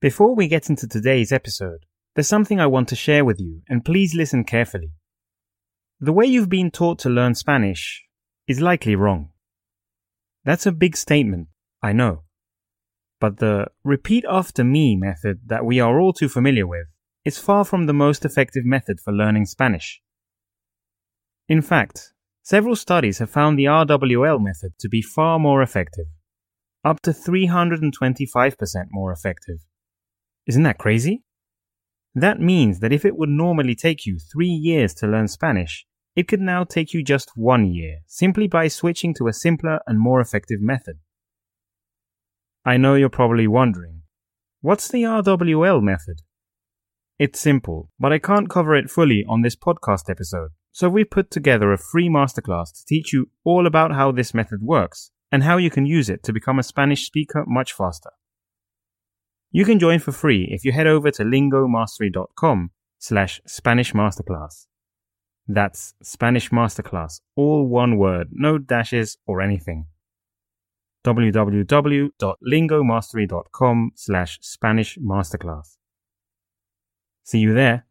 Before we get into today's episode, there's something I want to share with you, and please listen carefully. The way you've been taught to learn Spanish is likely wrong. That's a big statement, I know. But the repeat after me method that we are all too familiar with is far from the most effective method for learning Spanish. In fact, several studies have found the RWL method to be far more effective, up to 325% more effective. Isn't that crazy? That means that if it would normally take you three years to learn Spanish, it could now take you just one year, simply by switching to a simpler and more effective method. I know you're probably wondering, what's the RWL method? It's simple, but I can't cover it fully on this podcast episode, so we've put together a free masterclass to teach you all about how this method works and how you can use it to become a Spanish speaker much faster. You can join for free if you head over to lingomastery.com slash Spanish Masterclass. That's Spanish Masterclass, all one word, no dashes or anything. www.lingomastery.com slash Spanish Masterclass. See you there.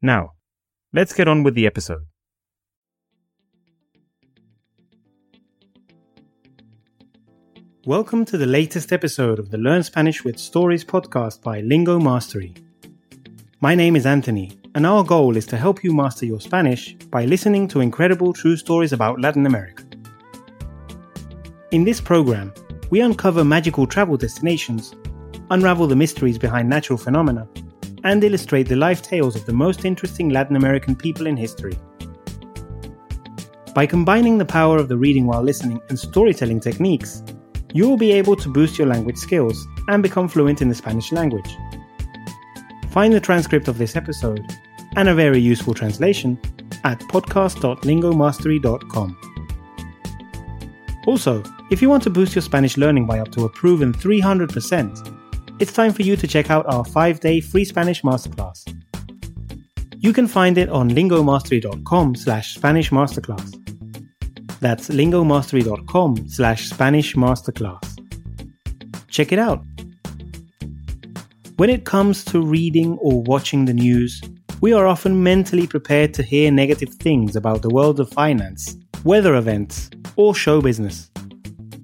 Now, let's get on with the episode. Welcome to the latest episode of the Learn Spanish with Stories podcast by Lingo Mastery. My name is Anthony, and our goal is to help you master your Spanish by listening to incredible true stories about Latin America. In this program, we uncover magical travel destinations, unravel the mysteries behind natural phenomena, and illustrate the life tales of the most interesting Latin American people in history. By combining the power of the reading while listening and storytelling techniques, you will be able to boost your language skills and become fluent in the Spanish language. Find the transcript of this episode and a very useful translation at podcast.lingomastery.com. Also, if you want to boost your Spanish learning by up to a proven 300%, it's time for you to check out our 5-day free Spanish masterclass. You can find it on lingomastery.com slash Spanish masterclass. That's lingomastery.com slash Spanish Masterclass. Check it out. When it comes to reading or watching the news, we are often mentally prepared to hear negative things about the world of finance, weather events, or show business.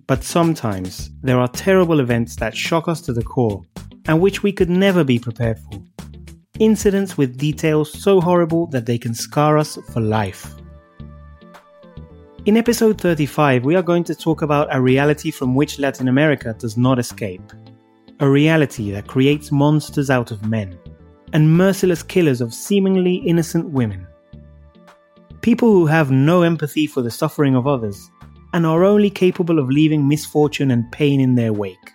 But sometimes there are terrible events that shock us to the core and which we could never be prepared for. Incidents with details so horrible that they can scar us for life. In episode 35, we are going to talk about a reality from which Latin America does not escape. A reality that creates monsters out of men and merciless killers of seemingly innocent women. People who have no empathy for the suffering of others and are only capable of leaving misfortune and pain in their wake.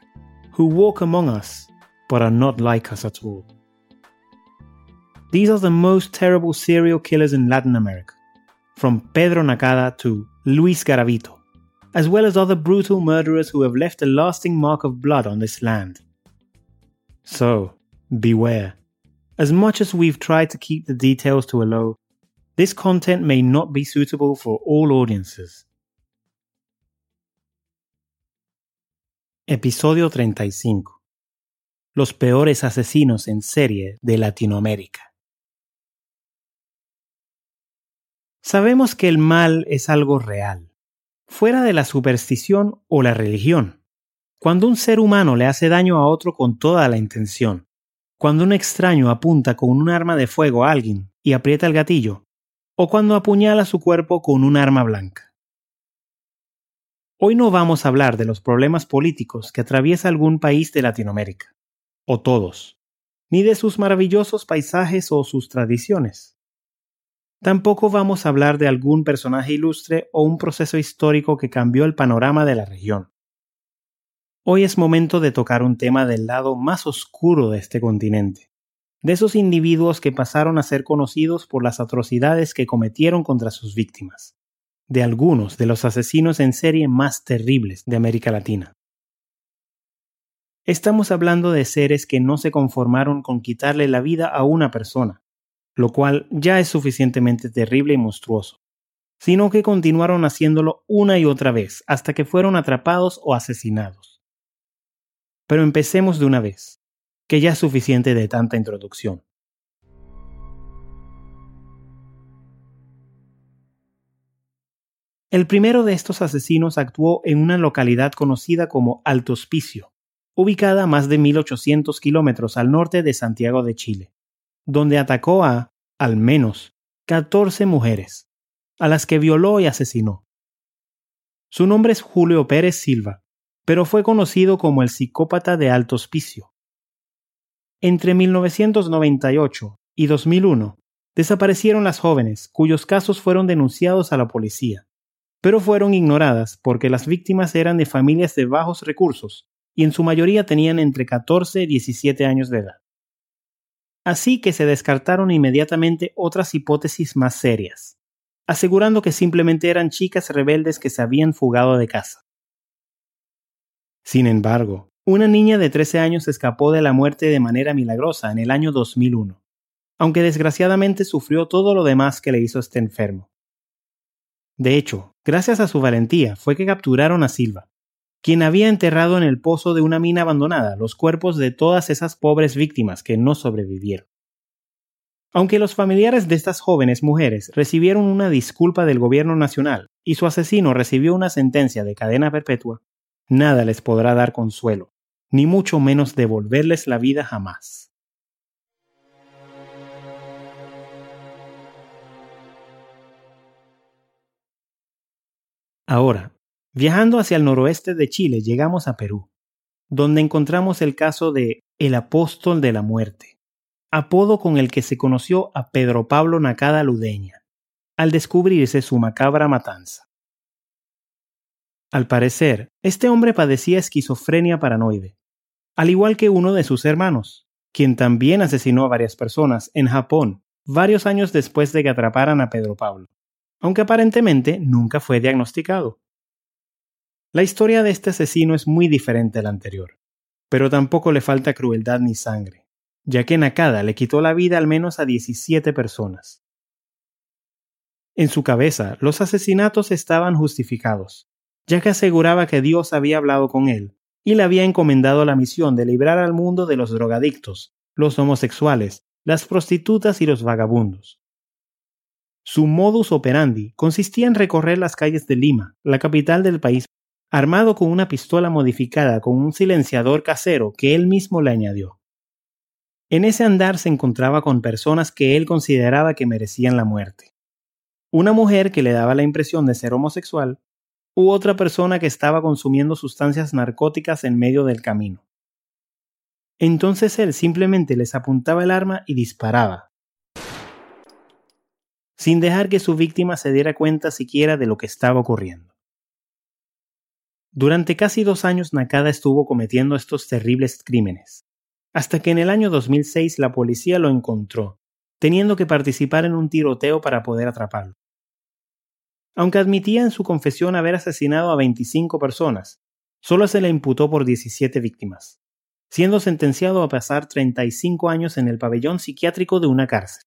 Who walk among us but are not like us at all. These are the most terrible serial killers in Latin America, from Pedro Nakada to Luis Garavito, as well as other brutal murderers who have left a lasting mark of blood on this land. So, beware. As much as we've tried to keep the details to a low, this content may not be suitable for all audiences. Episodio 35 Los peores asesinos en serie de Latinoamérica. Sabemos que el mal es algo real, fuera de la superstición o la religión. Cuando un ser humano le hace daño a otro con toda la intención, cuando un extraño apunta con un arma de fuego a alguien y aprieta el gatillo, o cuando apuñala su cuerpo con un arma blanca. Hoy no vamos a hablar de los problemas políticos que atraviesa algún país de Latinoamérica, o todos, ni de sus maravillosos paisajes o sus tradiciones. Tampoco vamos a hablar de algún personaje ilustre o un proceso histórico que cambió el panorama de la región. Hoy es momento de tocar un tema del lado más oscuro de este continente, de esos individuos que pasaron a ser conocidos por las atrocidades que cometieron contra sus víctimas, de algunos de los asesinos en serie más terribles de América Latina. Estamos hablando de seres que no se conformaron con quitarle la vida a una persona, lo cual ya es suficientemente terrible y monstruoso, sino que continuaron haciéndolo una y otra vez hasta que fueron atrapados o asesinados, Pero empecemos de una vez, que ya es suficiente de tanta introducción. El primero de estos asesinos actuó en una localidad conocida como Alto Hospicio, ubicada a más de 1800 kilómetros al norte de Santiago de Chile, donde atacó a, al menos, 14 mujeres, a las que violó y asesinó. Su nombre es Julio Pérez Silva, pero fue conocido como el psicópata de alto hospicio. Entre 1998 y 2001 desaparecieron las jóvenes cuyos casos fueron denunciados a la policía, pero fueron ignoradas porque las víctimas eran de familias de bajos recursos y en su mayoría tenían entre 14 y 17 años de edad. Así que se descartaron inmediatamente otras hipótesis más serias, asegurando que simplemente eran chicas rebeldes que se habían fugado de casa. Sin embargo, una niña de 13 años escapó de la muerte de manera milagrosa en el año 2001, aunque desgraciadamente sufrió todo lo demás que le hizo este enfermo. De hecho, gracias a su valentía fue que capturaron a Silva, quien había enterrado en el pozo de una mina abandonada los cuerpos de todas esas pobres víctimas que no sobrevivieron. Aunque los familiares de estas jóvenes mujeres recibieron una disculpa del gobierno nacional y su asesino recibió una sentencia de cadena perpetua, nada les podrá dar consuelo, ni mucho menos devolverles la vida jamás. Ahora, viajando hacia el noroeste de Chile, llegamos a Perú, donde encontramos el caso de el apóstol de la muerte apodo con el que se conoció a Pedro Pablo Nacada Ludeña, al descubrirse su macabra matanza. Al parecer, este hombre padecía esquizofrenia paranoide, al igual que uno de sus hermanos, quien también asesinó a varias personas en Japón varios años después de que atraparan a Pedro Pablo, aunque aparentemente nunca fue diagnosticado. La historia de este asesino es muy diferente a la anterior, pero tampoco le falta crueldad ni sangre ya que Nakada le quitó la vida al menos a 17 personas. En su cabeza, los asesinatos estaban justificados, ya que aseguraba que Dios había hablado con él y le había encomendado la misión de librar al mundo de los drogadictos, los homosexuales, las prostitutas y los vagabundos. Su modus operandi consistía en recorrer las calles de Lima, la capital del país, armado con una pistola modificada con un silenciador casero que él mismo le añadió. En ese andar se encontraba con personas que él consideraba que merecían la muerte. Una mujer que le daba la impresión de ser homosexual, u otra persona que estaba consumiendo sustancias narcóticas en medio del camino. Entonces él simplemente les apuntaba el arma y disparaba, sin dejar que su víctima se diera cuenta siquiera de lo que estaba ocurriendo. Durante casi dos años Nakada estuvo cometiendo estos terribles crímenes, hasta que en el año 2006 la policía lo encontró, teniendo que participar en un tiroteo para poder atraparlo. Aunque admitía en su confesión haber asesinado a 25 personas, solo se le imputó por 17 víctimas, siendo sentenciado a pasar 35 años en el pabellón psiquiátrico de una cárcel.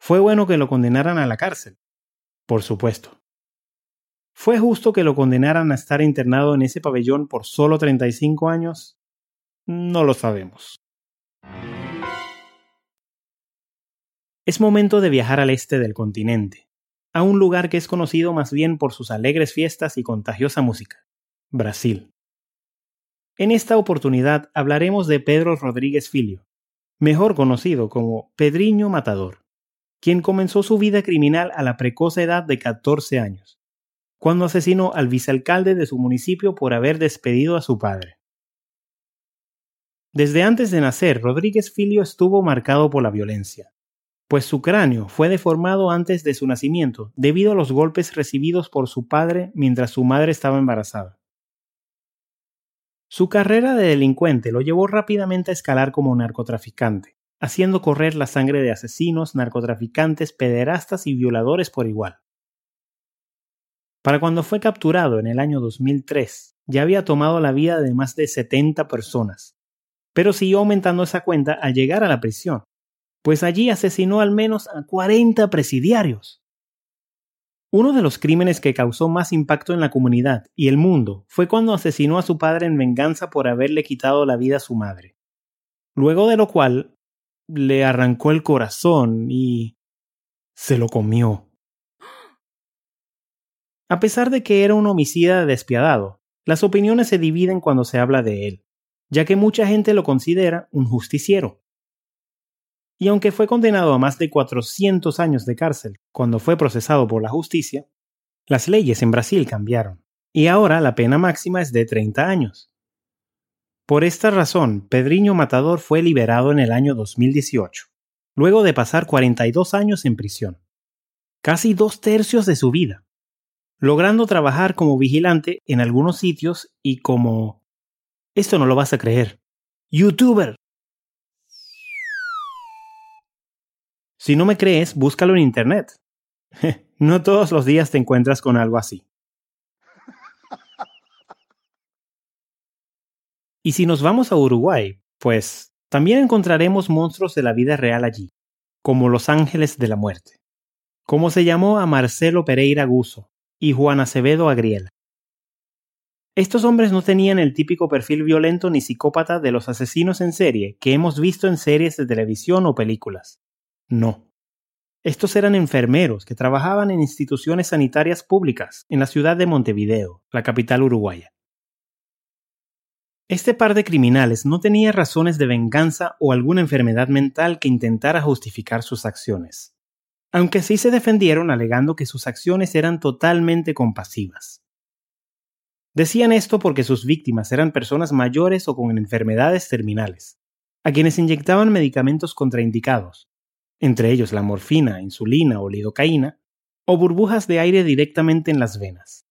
Fue bueno que lo condenaran a la cárcel, por supuesto. ¿Fue justo que lo condenaran a estar internado en ese pabellón por solo 35 años? No lo sabemos. Es momento de viajar al este del continente, a un lugar que es conocido más bien por sus alegres fiestas y contagiosa música, Brasil. En esta oportunidad hablaremos de Pedro Rodríguez Filho, mejor conocido como Pedriño Matador, quien comenzó su vida criminal a la precoz edad de 14 años, cuando asesinó al vicealcalde de su municipio por haber despedido a su padre. Desde antes de nacer, Rodríguez Filio estuvo marcado por la violencia, pues su cráneo fue deformado antes de su nacimiento debido a los golpes recibidos por su padre mientras su madre estaba embarazada. Su carrera de delincuente lo llevó rápidamente a escalar como narcotraficante, haciendo correr la sangre de asesinos, narcotraficantes, pederastas y violadores por igual. Para cuando fue capturado en el año 2003, ya había tomado la vida de más de 70 personas, pero siguió aumentando esa cuenta al llegar a la prisión, pues allí asesinó al menos a 40 presidiarios. Uno de los crímenes que causó más impacto en la comunidad y el mundo fue cuando asesinó a su padre en venganza por haberle quitado la vida a su madre. Luego de lo cual le arrancó el corazón y se lo comió. A pesar de que era un homicida despiadado, las opiniones se dividen cuando se habla de él, ya que mucha gente lo considera un justiciero. Y aunque fue condenado a más de 400 años de cárcel cuando fue procesado por la justicia, las leyes en Brasil cambiaron, y ahora la pena máxima es de 30 años. Por esta razón, Pedriño Matador fue liberado en el año 2018, luego de pasar 42 años en prisión, casi dos tercios de su vida, logrando trabajar como vigilante en algunos sitios y como... Esto no lo vas a creer. YouTuber. Si no me crees, búscalo en Internet. no todos los días te encuentras con algo así. Y si nos vamos a Uruguay, pues también encontraremos monstruos de la vida real allí, como los ángeles de la muerte, como se llamó a Marcelo Pereira Guso y Juan Acevedo Agriela. Estos hombres no tenían el típico perfil violento ni psicópata de los asesinos en serie que hemos visto en series de televisión o películas. No. Estos eran enfermeros que trabajaban en instituciones sanitarias públicas en la ciudad de Montevideo, la capital uruguaya. Este par de criminales no tenía razones de venganza o alguna enfermedad mental que intentara justificar sus acciones, aunque sí se defendieron alegando que sus acciones eran totalmente compasivas. Decían esto porque sus víctimas eran personas mayores o con enfermedades terminales, a quienes inyectaban medicamentos contraindicados, entre ellos la morfina, insulina o lidocaína, o burbujas de aire directamente en las venas.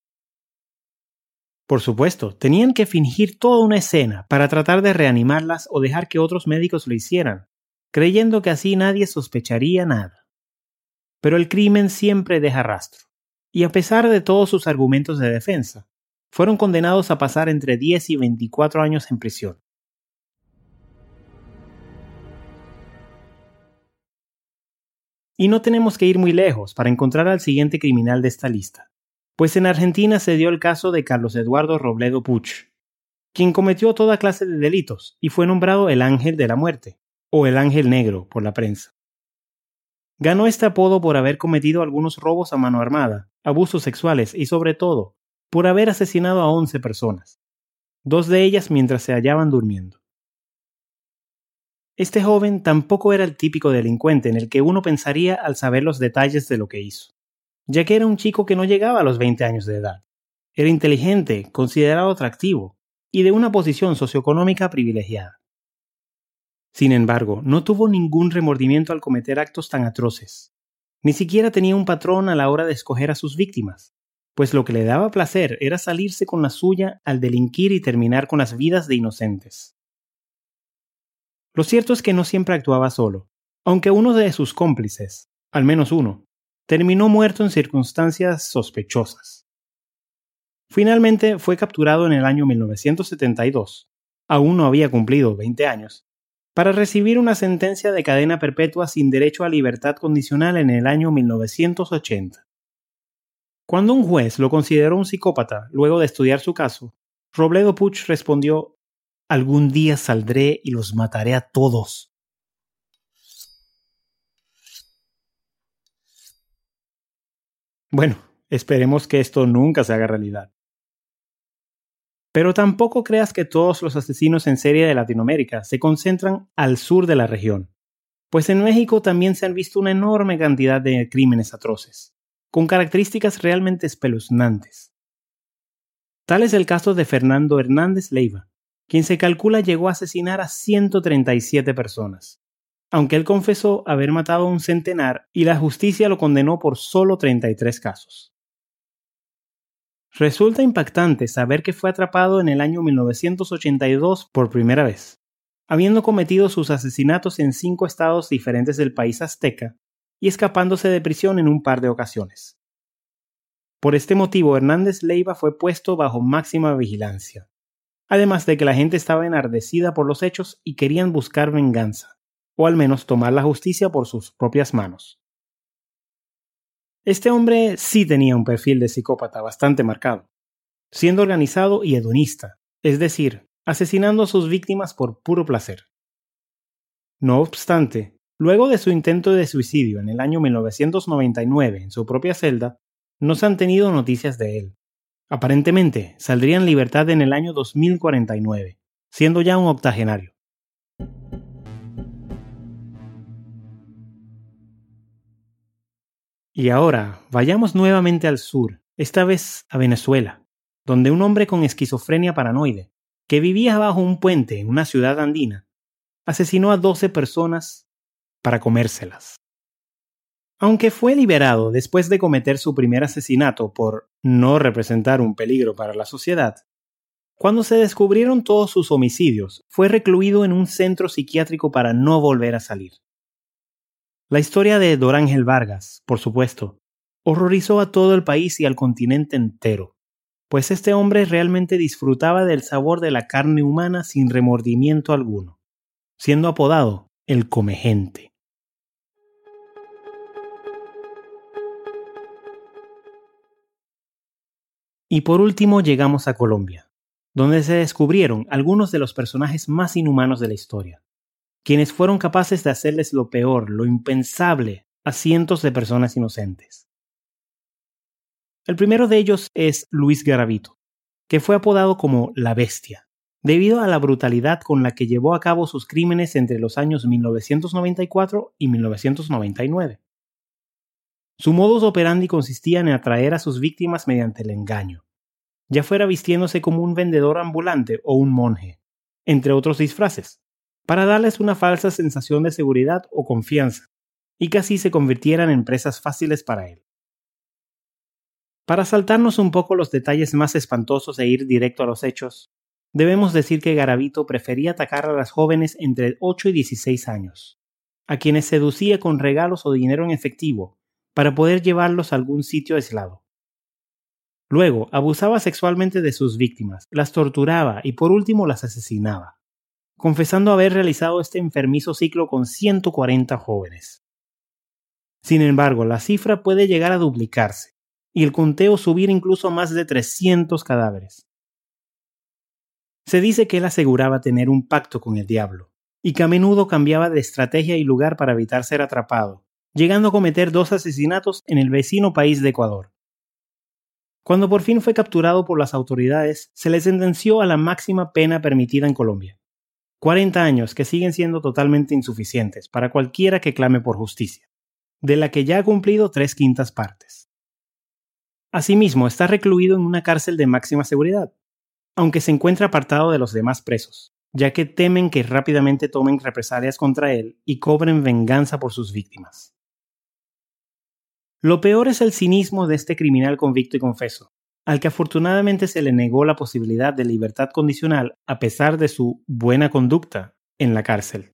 Por supuesto, tenían que fingir toda una escena para tratar de reanimarlas o dejar que otros médicos lo hicieran, creyendo que así nadie sospecharía nada. Pero el crimen siempre deja rastro, y a pesar de todos sus argumentos de defensa, fueron condenados a pasar entre 10 y 24 años en prisión. Y no tenemos que ir muy lejos para encontrar al siguiente criminal de esta lista pues en Argentina se dio el caso de Carlos Eduardo Robledo Puch, quien cometió toda clase de delitos y fue nombrado el Ángel de la Muerte, o el Ángel Negro por la prensa. Ganó este apodo por haber cometido algunos robos a mano armada, abusos sexuales y sobre todo, por haber asesinado a 11 personas, dos de ellas mientras se hallaban durmiendo. Este joven tampoco era el típico delincuente en el que uno pensaría al saber los detalles de lo que hizo ya que era un chico que no llegaba a los 20 años de edad. Era inteligente, considerado atractivo y de una posición socioeconómica privilegiada. Sin embargo, no tuvo ningún remordimiento al cometer actos tan atroces. Ni siquiera tenía un patrón a la hora de escoger a sus víctimas, pues lo que le daba placer era salirse con la suya al delinquir y terminar con las vidas de inocentes. Lo cierto es que no siempre actuaba solo, aunque uno de sus cómplices, al menos uno, terminó muerto en circunstancias sospechosas. Finalmente fue capturado en el año 1972, aún no había cumplido 20 años, para recibir una sentencia de cadena perpetua sin derecho a libertad condicional en el año 1980. Cuando un juez lo consideró un psicópata luego de estudiar su caso, Robledo Puch respondió Algún día saldré y los mataré a todos. Bueno, esperemos que esto nunca se haga realidad. Pero tampoco creas que todos los asesinos en serie de Latinoamérica se concentran al sur de la región, pues en México también se han visto una enorme cantidad de crímenes atroces, con características realmente espeluznantes. Tal es el caso de Fernando Hernández Leiva, quien se calcula llegó a asesinar a 137 personas, aunque él confesó haber matado a un centenar y la justicia lo condenó por solo 33 casos. Resulta impactante saber que fue atrapado en el año 1982 por primera vez, habiendo cometido sus asesinatos en cinco estados diferentes del país azteca y escapándose de prisión en un par de ocasiones. Por este motivo, Hernández Leiva fue puesto bajo máxima vigilancia, además de que la gente estaba enardecida por los hechos y querían buscar venganza o al menos tomar la justicia por sus propias manos. Este hombre sí tenía un perfil de psicópata bastante marcado, siendo organizado y hedonista, es decir, asesinando a sus víctimas por puro placer. No obstante, luego de su intento de suicidio en el año 1999 en su propia celda, no se han tenido noticias de él. Aparentemente, saldría en libertad en el año 2049, siendo ya un octogenario. Y ahora, vayamos nuevamente al sur, esta vez a Venezuela, donde un hombre con esquizofrenia paranoide, que vivía bajo un puente en una ciudad andina, asesinó a 12 personas para comérselas. Aunque fue liberado después de cometer su primer asesinato por no representar un peligro para la sociedad, cuando se descubrieron todos sus homicidios, fue recluido en un centro psiquiátrico para no volver a salir. La historia de Dorángel Vargas, por supuesto, horrorizó a todo el país y al continente entero, pues este hombre realmente disfrutaba del sabor de la carne humana sin remordimiento alguno, siendo apodado el comegente. Y por último llegamos a Colombia, donde se descubrieron algunos de los personajes más inhumanos de la historia quienes fueron capaces de hacerles lo peor, lo impensable, a cientos de personas inocentes. El primero de ellos es Luis Garavito, que fue apodado como la Bestia, debido a la brutalidad con la que llevó a cabo sus crímenes entre los años 1994 y 1999. Su modus operandi consistía en atraer a sus víctimas mediante el engaño, ya fuera vistiéndose como un vendedor ambulante o un monje, entre otros disfraces para darles una falsa sensación de seguridad o confianza, y que así se convirtieran en presas fáciles para él. Para saltarnos un poco los detalles más espantosos e ir directo a los hechos, debemos decir que Garavito prefería atacar a las jóvenes entre 8 y 16 años, a quienes seducía con regalos o dinero en efectivo para poder llevarlos a algún sitio aislado. Luego, abusaba sexualmente de sus víctimas, las torturaba y por último las asesinaba confesando haber realizado este enfermizo ciclo con 140 jóvenes. Sin embargo, la cifra puede llegar a duplicarse y el conteo subir incluso a más de 300 cadáveres. Se dice que él aseguraba tener un pacto con el diablo, y que a menudo cambiaba de estrategia y lugar para evitar ser atrapado, llegando a cometer dos asesinatos en el vecino país de Ecuador. Cuando por fin fue capturado por las autoridades, se le sentenció a la máxima pena permitida en Colombia, 40 años que siguen siendo totalmente insuficientes para cualquiera que clame por justicia, de la que ya ha cumplido tres quintas partes. Asimismo, está recluido en una cárcel de máxima seguridad, aunque se encuentra apartado de los demás presos, ya que temen que rápidamente tomen represalias contra él y cobren venganza por sus víctimas. Lo peor es el cinismo de este criminal convicto y confeso, al que afortunadamente se le negó la posibilidad de libertad condicional a pesar de su buena conducta en la cárcel.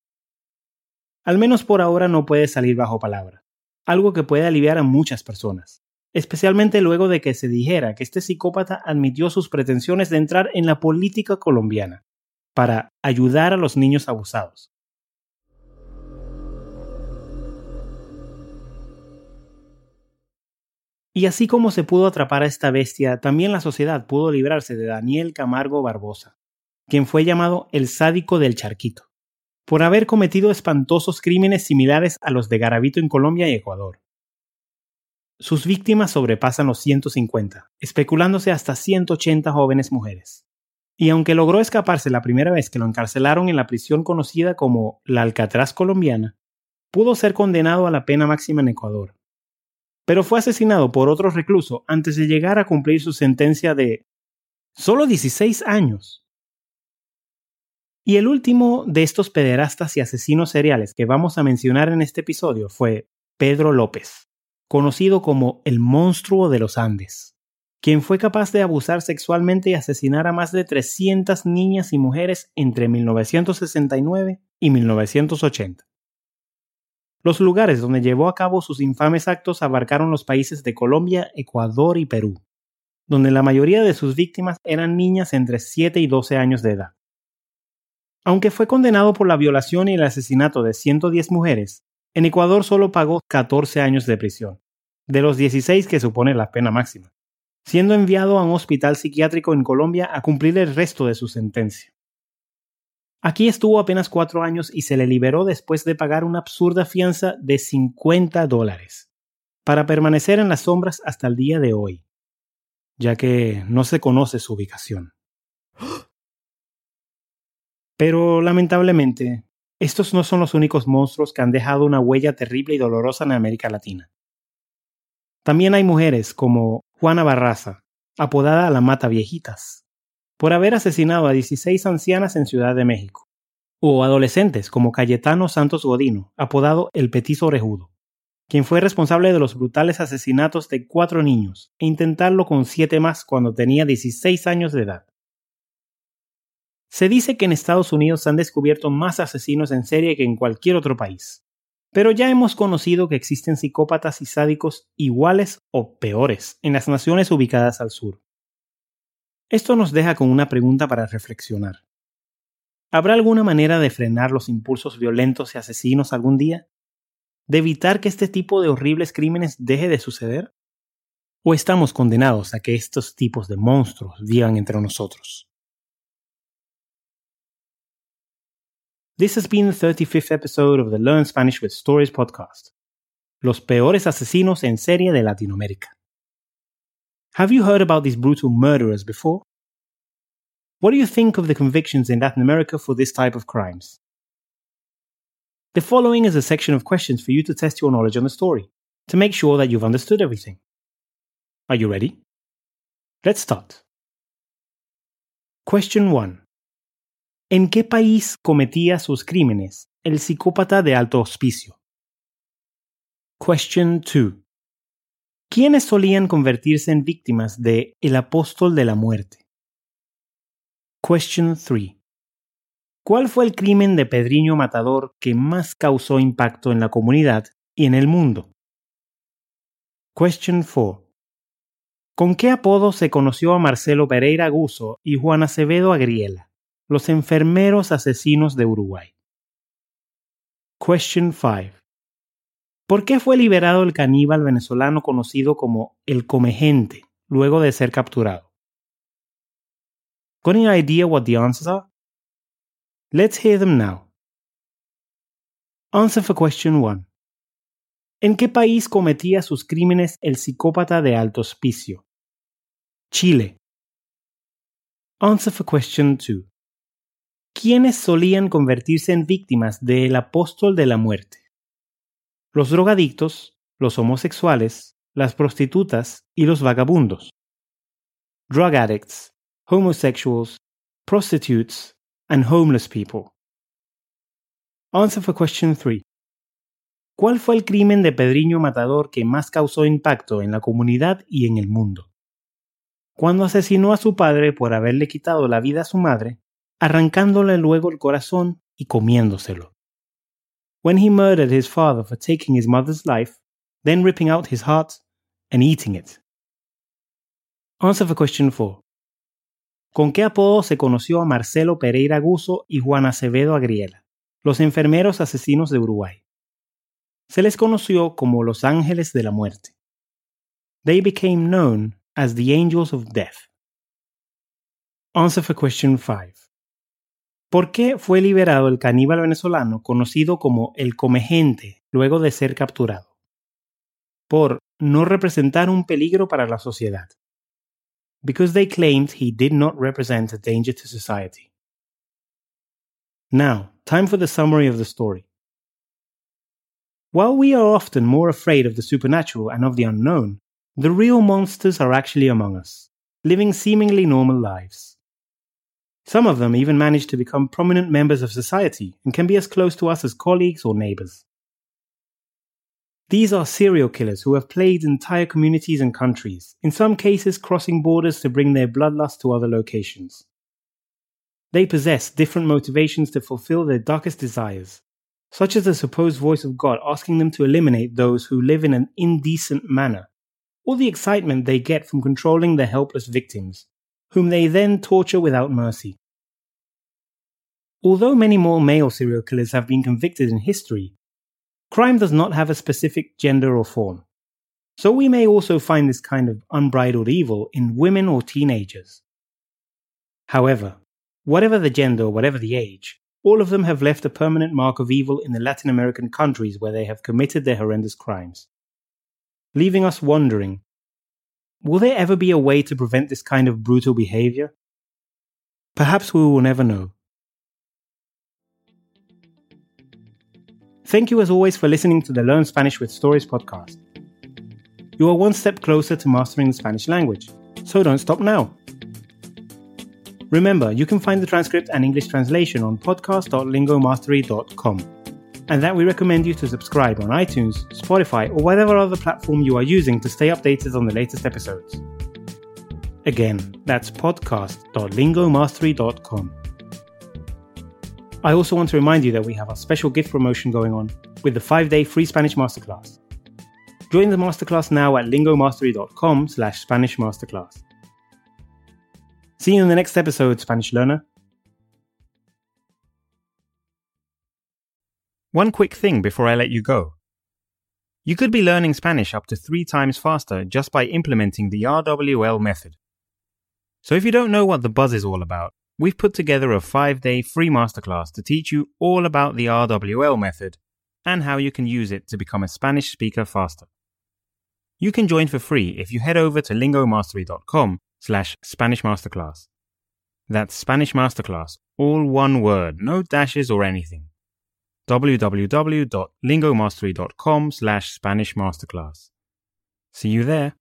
Al menos por ahora no puede salir bajo palabra, algo que puede aliviar a muchas personas, especialmente luego de que se dijera que este psicópata admitió sus pretensiones de entrar en la política colombiana para ayudar a los niños abusados, Y así como se pudo atrapar a esta bestia, también la sociedad pudo librarse de Daniel Camargo Barbosa, quien fue llamado el sádico del charquito, por haber cometido espantosos crímenes similares a los de Garavito en Colombia y Ecuador. Sus víctimas sobrepasan los 150, especulándose hasta 180 jóvenes mujeres. Y aunque logró escaparse la primera vez que lo encarcelaron en la prisión conocida como la Alcatraz colombiana, pudo ser condenado a la pena máxima en Ecuador, pero fue asesinado por otro recluso antes de llegar a cumplir su sentencia de solo 16 años. Y el último de estos pederastas y asesinos seriales que vamos a mencionar en este episodio fue Pedro López, conocido como el monstruo de los Andes, quien fue capaz de abusar sexualmente y asesinar a más de 300 niñas y mujeres entre 1969 y 1980. Los lugares donde llevó a cabo sus infames actos abarcaron los países de Colombia, Ecuador y Perú, donde la mayoría de sus víctimas eran niñas entre 7 y 12 años de edad. Aunque fue condenado por la violación y el asesinato de 110 mujeres, en Ecuador solo pagó 14 años de prisión, de los 16 que supone la pena máxima, siendo enviado a un hospital psiquiátrico en Colombia a cumplir el resto de su sentencia. Aquí estuvo apenas cuatro años y se le liberó después de pagar una absurda fianza de 50 dólares, para permanecer en las sombras hasta el día de hoy, ya que no se conoce su ubicación. Pero lamentablemente, estos no son los únicos monstruos que han dejado una huella terrible y dolorosa en América Latina. También hay mujeres como Juana Barraza, apodada la Mata Viejitas, por haber asesinado a 16 ancianas en Ciudad de México, o adolescentes como Cayetano Santos Godino, apodado el Petizo Orejudo, quien fue responsable de los brutales asesinatos de cuatro niños e intentarlo con siete más cuando tenía 16 años de edad. Se dice que en Estados Unidos se han descubierto más asesinos en serie que en cualquier otro país. Pero ya hemos conocido que existen psicópatas y sádicos iguales o peores en las naciones ubicadas al sur. Esto nos deja con una pregunta para reflexionar. ¿Habrá alguna manera de frenar los impulsos violentos y asesinos algún día? ¿De evitar que este tipo de horribles crímenes deje de suceder? ¿O estamos condenados a que estos tipos de monstruos vivan entre nosotros? This has been the 35th episode of the Learn Spanish with Stories podcast. Los peores asesinos en serie de Latinoamérica. Have you heard about these brutal murderers before? What do you think of the convictions in Latin America for this type of crimes? The following is a section of questions for you to test your knowledge on the story, to make sure that you've understood everything. Are you ready? Let's start. Question 1. ¿En qué país cometía sus crímenes el psicópata de alto hospicio? Question 2. ¿Quiénes solían convertirse en víctimas de el apóstol de la muerte? Question 3. ¿Cuál fue el crimen de Pedriño Matador que más causó impacto en la comunidad y en el mundo? Question 4. ¿Con qué apodo se conoció a Marcelo Pereira Guso y Juan Acevedo Agriela? Los enfermeros asesinos de Uruguay. Question 5. ¿Por qué fue liberado el caníbal venezolano conocido como el Comegente luego de ser capturado? Got idea what the answers are? Let's hear them now. Answer for question 1. ¿En qué país cometía sus crímenes el psicópata de alto hospicio? Chile. Answer for question 2 quienes solían convertirse en víctimas del apóstol de la muerte. Los drogadictos, los homosexuales, las prostitutas y los vagabundos. Drug addicts, homosexuals, prostitutes, and homeless people. Answer for question 3. ¿Cuál fue el crimen de Pedriño Matador que más causó impacto en la comunidad y en el mundo? Cuando asesinó a su padre por haberle quitado la vida a su madre, arrancándole luego el corazón y comiéndoselo. When he murdered his father for taking his mother's life, then ripping out his heart and eating it. Answer for question 4. ¿Con qué apodo se conoció a Marcelo Pereira Guso y Juan Acevedo Agriela, los enfermeros asesinos de Uruguay? Se les conoció como los ángeles de la muerte. They became known as the angels of death. Answer for question 5. ¿Por qué fue liberado el caníbal venezolano conocido como el Comegente luego de ser capturado? Por no representar un peligro para la sociedad. Because they claimed he did not represent a danger to society. Now, time for the summary of the story. While we are often more afraid of the supernatural and of the unknown, the real monsters are actually among us, living seemingly normal lives. Some of them even manage to become prominent members of society and can be as close to us as colleagues or neighbors. These are serial killers who have plagued entire communities and countries, in some cases crossing borders to bring their bloodlust to other locations. They possess different motivations to fulfill their darkest desires, such as the supposed voice of God asking them to eliminate those who live in an indecent manner, or the excitement they get from controlling their helpless victims, whom they then torture without mercy. Although many more male serial killers have been convicted in history, crime does not have a specific gender or form. So we may also find this kind of unbridled evil in women or teenagers. However, whatever the gender or whatever the age, all of them have left a permanent mark of evil in the Latin American countries where they have committed their horrendous crimes. Leaving us wondering will there ever be a way to prevent this kind of brutal behavior? Perhaps we will never know. Thank you as always for listening to the Learn Spanish with Stories podcast. You are one step closer to mastering the Spanish language, so don't stop now. Remember, you can find the transcript and English translation on podcast.lingomastery.com, and that we recommend you to subscribe on iTunes, Spotify, or whatever other platform you are using to stay updated on the latest episodes. Again, that's podcast.lingomastery.com. I also want to remind you that we have a special gift promotion going on with the 5-day free Spanish masterclass. Join the masterclass now at lingomastery.com slash Spanish masterclass. See you in the next episode, Spanish learner. One quick thing before I let you go. You could be learning Spanish up to three times faster just by implementing the RWL method. So if you don't know what the buzz is all about, we've put together a five day free masterclass to teach you all about the RWL method and how you can use it to become a Spanish speaker faster. You can join for free if you head over to lingomastery.com slash Spanish Masterclass. That's Spanish Masterclass, all one word, no dashes or anything. www.lingomastery.com slash Spanish Masterclass. See you there.